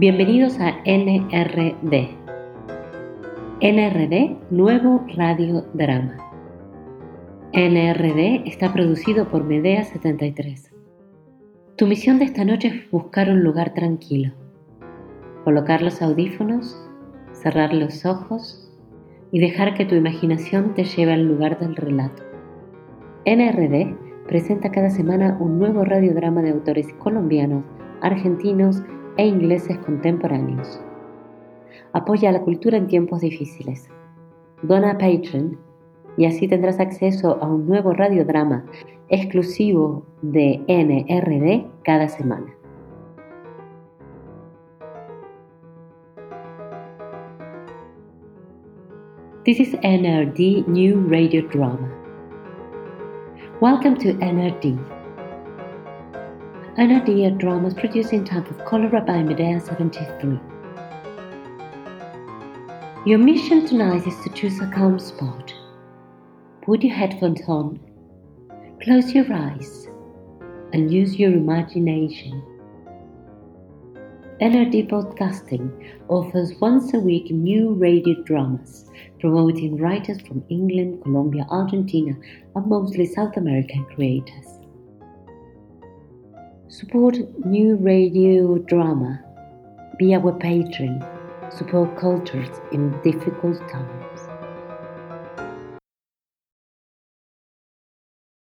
Bienvenidos a NRD. NRD, nuevo radiodrama. NRD está producido por Medea 73. Tu misión de esta noche es buscar un lugar tranquilo, colocar los audífonos, cerrar los ojos y dejar que tu imaginación te lleve al lugar del relato. NRD presenta cada semana un nuevo radiodrama de autores colombianos, argentinos e ingleses contemporáneos. Apoya la cultura en tiempos difíciles. Dona Patreon y así tendrás acceso a un nuevo radiodrama exclusivo de NRD cada semana. This is NRD New Radio Drama. Welcome to NRD. NRD drama is produced in time of cholera by Medea 73. Your mission tonight is to choose a calm spot. Put your headphones on, close your eyes, and use your imagination. NRD Broadcasting offers once a week new radio dramas promoting writers from England, Colombia, Argentina, and mostly South American creators. Support new radio drama Be our patron. Support cultures in difficult times.